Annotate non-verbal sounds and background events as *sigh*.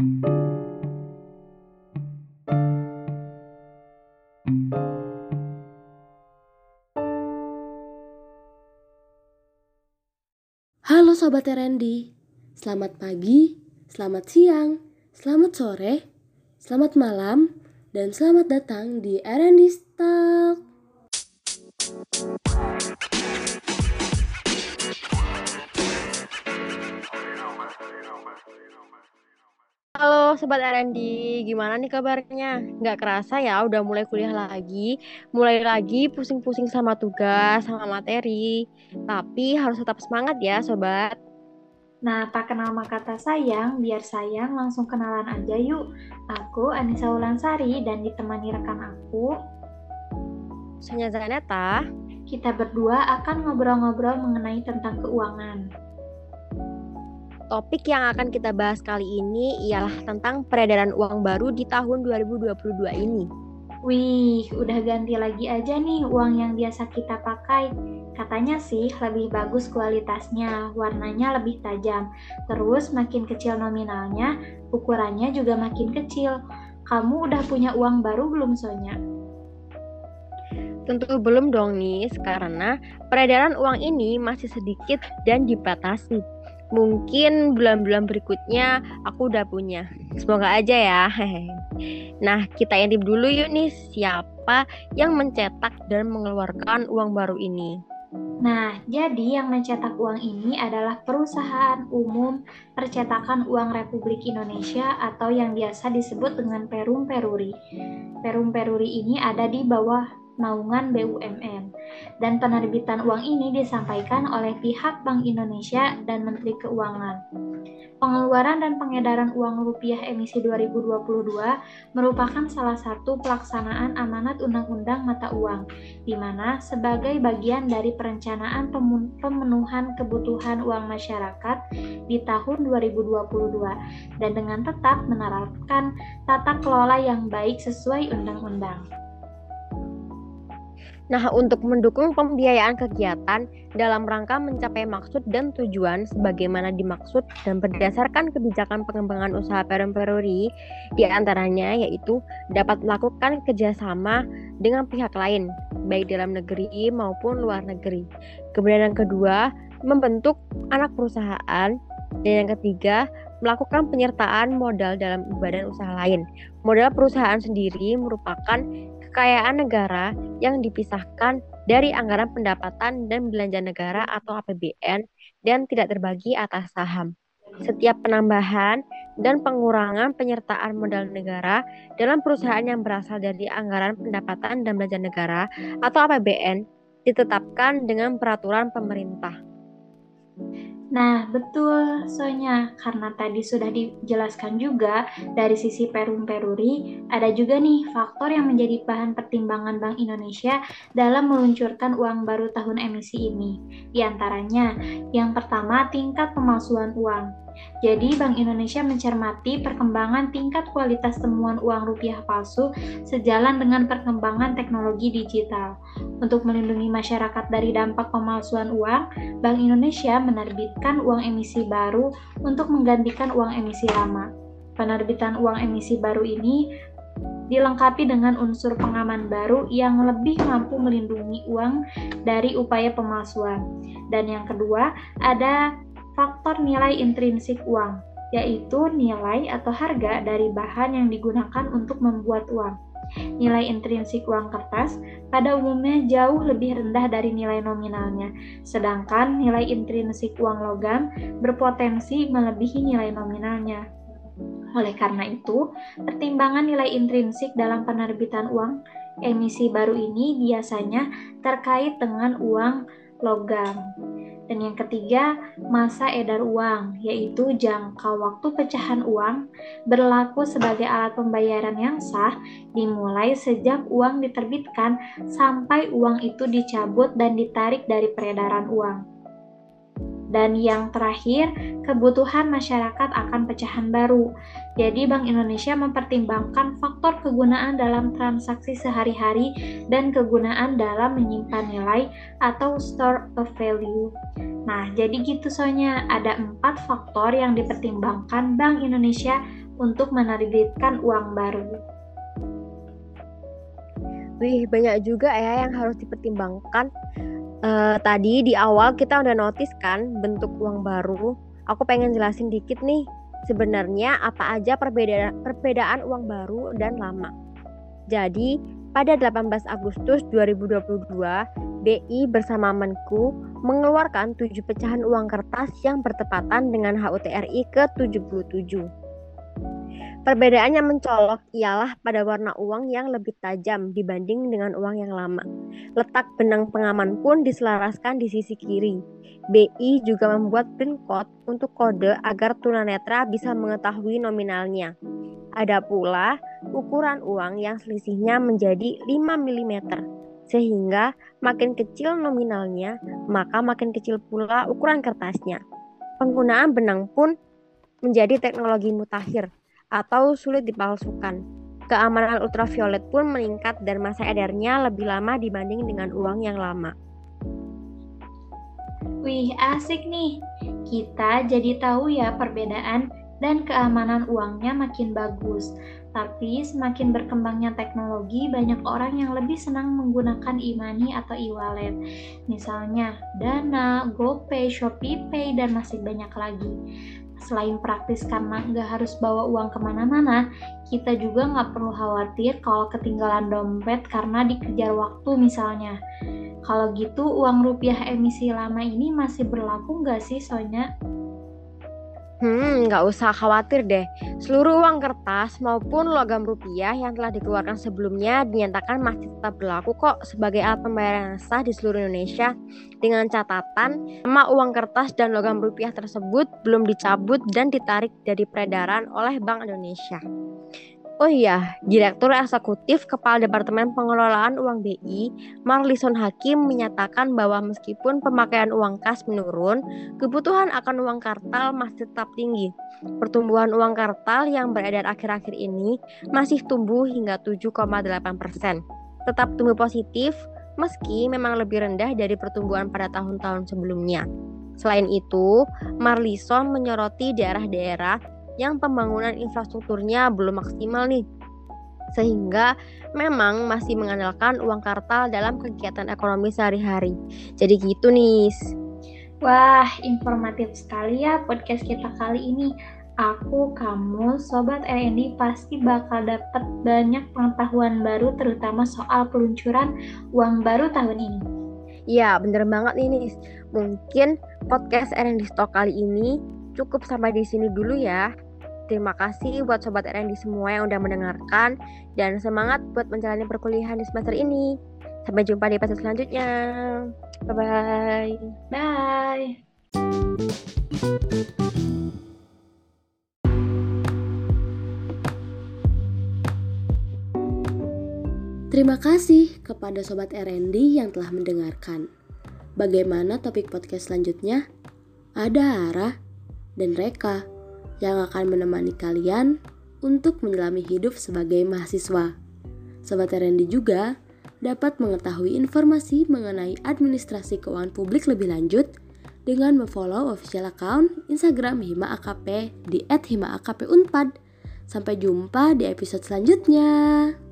Halo Sobat Randy, selamat pagi, selamat siang, selamat sore, selamat malam, dan selamat datang di R&D Talk. Halo Sobat R&D, gimana nih kabarnya? Nggak kerasa ya udah mulai kuliah lagi, mulai lagi pusing-pusing sama tugas, sama materi. Tapi harus tetap semangat ya Sobat. Nah, tak kenal maka kata sayang, biar sayang langsung kenalan aja yuk. Aku Anissa Ulansari dan ditemani rekan aku, Sonya Zaneta. Kita berdua akan ngobrol-ngobrol mengenai tentang keuangan. Topik yang akan kita bahas kali ini ialah tentang peredaran uang baru di tahun 2022 ini. Wih, udah ganti lagi aja nih uang yang biasa kita pakai. Katanya sih lebih bagus kualitasnya, warnanya lebih tajam. Terus makin kecil nominalnya, ukurannya juga makin kecil. Kamu udah punya uang baru belum Sonya? Tentu belum dong nih, karena peredaran uang ini masih sedikit dan dibatasi. Mungkin bulan-bulan berikutnya aku udah punya. Semoga aja ya. *laughs* Nah, kita intip dulu yuk nih siapa yang mencetak dan mengeluarkan uang baru ini. Nah, jadi yang mencetak uang ini adalah Perusahaan Umum Percetakan Uang Republik Indonesia atau yang biasa disebut dengan Perum Peruri. Perum Peruri ini ada di bawah naungan BUMN. Dan penerbitan uang ini disampaikan oleh pihak Bank Indonesia dan Menteri Keuangan. Pengeluaran dan pengedaran uang rupiah emisi 2022 merupakan salah satu pelaksanaan amanat Undang-Undang Mata Uang, di mana sebagai bagian dari perencanaan pemenuhan kebutuhan uang masyarakat di tahun 2022 dan dengan tetap menerapkan tata kelola yang baik sesuai undang-undang. Nah, untuk mendukung pembiayaan kegiatan dalam rangka mencapai maksud dan tujuan sebagaimana dimaksud dan berdasarkan kebijakan pengembangan usaha perum peruri, di antaranya yaitu dapat melakukan kerjasama dengan pihak lain, baik dalam negeri maupun luar negeri. Kemudian yang kedua, membentuk anak perusahaan, dan yang ketiga, melakukan penyertaan modal dalam badan usaha lain. Modal perusahaan sendiri merupakan kekayaan negara yang dipisahkan dari anggaran pendapatan dan belanja negara atau APBN dan tidak terbagi atas saham. Setiap penambahan dan pengurangan penyertaan modal negara dalam perusahaan yang berasal dari anggaran pendapatan dan belanja negara atau APBN ditetapkan dengan peraturan pemerintah. Nah, betul Sonya, karena tadi sudah dijelaskan juga dari sisi Perum Peruri, ada juga nih faktor yang menjadi bahan pertimbangan Bank Indonesia dalam meluncurkan uang baru tahun emisi ini. Di antaranya, yang pertama tingkat pemalsuan uang. Jadi, Bank Indonesia mencermati perkembangan tingkat kualitas temuan uang rupiah palsu sejalan dengan perkembangan teknologi digital. Untuk melindungi masyarakat dari dampak pemalsuan uang, Bank Indonesia menerbitkan uang emisi baru untuk menggantikan uang emisi lama. Penerbitan uang emisi baru ini dilengkapi dengan unsur pengaman baru yang lebih mampu melindungi uang dari upaya pemalsuan. Dan yang kedua, ada faktor nilai intrinsik uang, yaitu nilai atau harga dari bahan yang digunakan untuk membuat uang. Nilai intrinsik uang kertas pada umumnya jauh lebih rendah dari nilai nominalnya, sedangkan nilai intrinsik uang logam berpotensi melebihi nilai nominalnya. Oleh karena itu, pertimbangan nilai intrinsik dalam penerbitan uang emisi baru ini biasanya terkait dengan uang logam. Dan yang ketiga, masa edar uang, yaitu jangka waktu pecahan uang berlaku sebagai alat pembayaran yang sah dimulai sejak uang diterbitkan sampai uang itu dicabut dan ditarik dari peredaran uang. Dan yang terakhir, kebutuhan masyarakat akan pecahan baru. Jadi Bank Indonesia mempertimbangkan faktor kegunaan dalam transaksi sehari-hari dan kegunaan dalam menyimpan nilai atau store of value. Nah, jadi gitu soalnya ada empat faktor yang dipertimbangkan Bank Indonesia untuk menerbitkan uang baru. Wih, banyak juga ya yang harus dipertimbangkan. Uh, tadi di awal kita udah notice kan bentuk uang baru. Aku pengen jelasin dikit nih. Sebenarnya apa aja perbedaan perbedaan uang baru dan lama. Jadi, pada 18 Agustus 2022, BI bersama Menku mengeluarkan tujuh pecahan uang kertas yang bertepatan dengan HUT RI ke-77. Perbedaan yang mencolok ialah pada warna uang yang lebih tajam dibanding dengan uang yang lama. Letak benang pengaman pun diselaraskan di sisi kiri. BI juga membuat print code untuk kode agar tunanetra bisa mengetahui nominalnya. Ada pula ukuran uang yang selisihnya menjadi 5 mm, sehingga makin kecil nominalnya, maka makin kecil pula ukuran kertasnya. Penggunaan benang pun menjadi teknologi mutakhir atau sulit dipalsukan. Keamanan ultraviolet pun meningkat dan masa edarnya lebih lama dibanding dengan uang yang lama. Wih, asik nih. Kita jadi tahu ya perbedaan dan keamanan uangnya makin bagus. Tapi semakin berkembangnya teknologi, banyak orang yang lebih senang menggunakan e-money atau e-wallet. Misalnya Dana, GoPay, ShopeePay, dan masih banyak lagi selain praktis karena nggak harus bawa uang ke mana-mana, kita juga nggak perlu khawatir kalau ketinggalan dompet karena dikejar waktu misalnya. Kalau gitu uang rupiah emisi lama ini masih berlaku nggak sih Sonya? Hmm, nggak usah khawatir deh. Seluruh uang kertas maupun logam rupiah yang telah dikeluarkan sebelumnya dinyatakan masih tetap berlaku kok sebagai alat pembayaran sah di seluruh Indonesia. Dengan catatan, nama uang kertas dan logam rupiah tersebut belum dicabut dan ditarik dari peredaran oleh Bank Indonesia. Oh iya, Direktur Eksekutif Kepala Departemen Pengelolaan Uang BI, Marlison Hakim menyatakan bahwa meskipun pemakaian uang kas menurun, kebutuhan akan uang kartal masih tetap tinggi. Pertumbuhan uang kartal yang beredar akhir-akhir ini masih tumbuh hingga 7,8 persen. Tetap tumbuh positif, meski memang lebih rendah dari pertumbuhan pada tahun-tahun sebelumnya. Selain itu, Marlison menyoroti daerah-daerah yang pembangunan infrastrukturnya belum maksimal nih. Sehingga memang masih mengandalkan uang kartal dalam kegiatan ekonomi sehari-hari. Jadi gitu nih. Wah, informatif sekali ya podcast kita kali ini. Aku, kamu, Sobat RND pasti bakal dapat banyak pengetahuan baru terutama soal peluncuran uang baru tahun ini. Ya, bener banget nih, Nis. Mungkin podcast RND Stock kali ini cukup sampai di sini dulu ya. Terima kasih buat Sobat RND semua yang udah mendengarkan dan semangat buat menjalani perkuliahan di semester ini. Sampai jumpa di episode selanjutnya. Bye-bye. Bye. Terima kasih kepada Sobat RND yang telah mendengarkan. Bagaimana topik podcast selanjutnya? Ada Ara dan Reka yang akan menemani kalian untuk menyelami hidup sebagai mahasiswa. Sobat RND juga dapat mengetahui informasi mengenai administrasi keuangan publik lebih lanjut dengan memfollow official account Instagram Hima AKP di @himaakpunpad. Sampai jumpa di episode selanjutnya.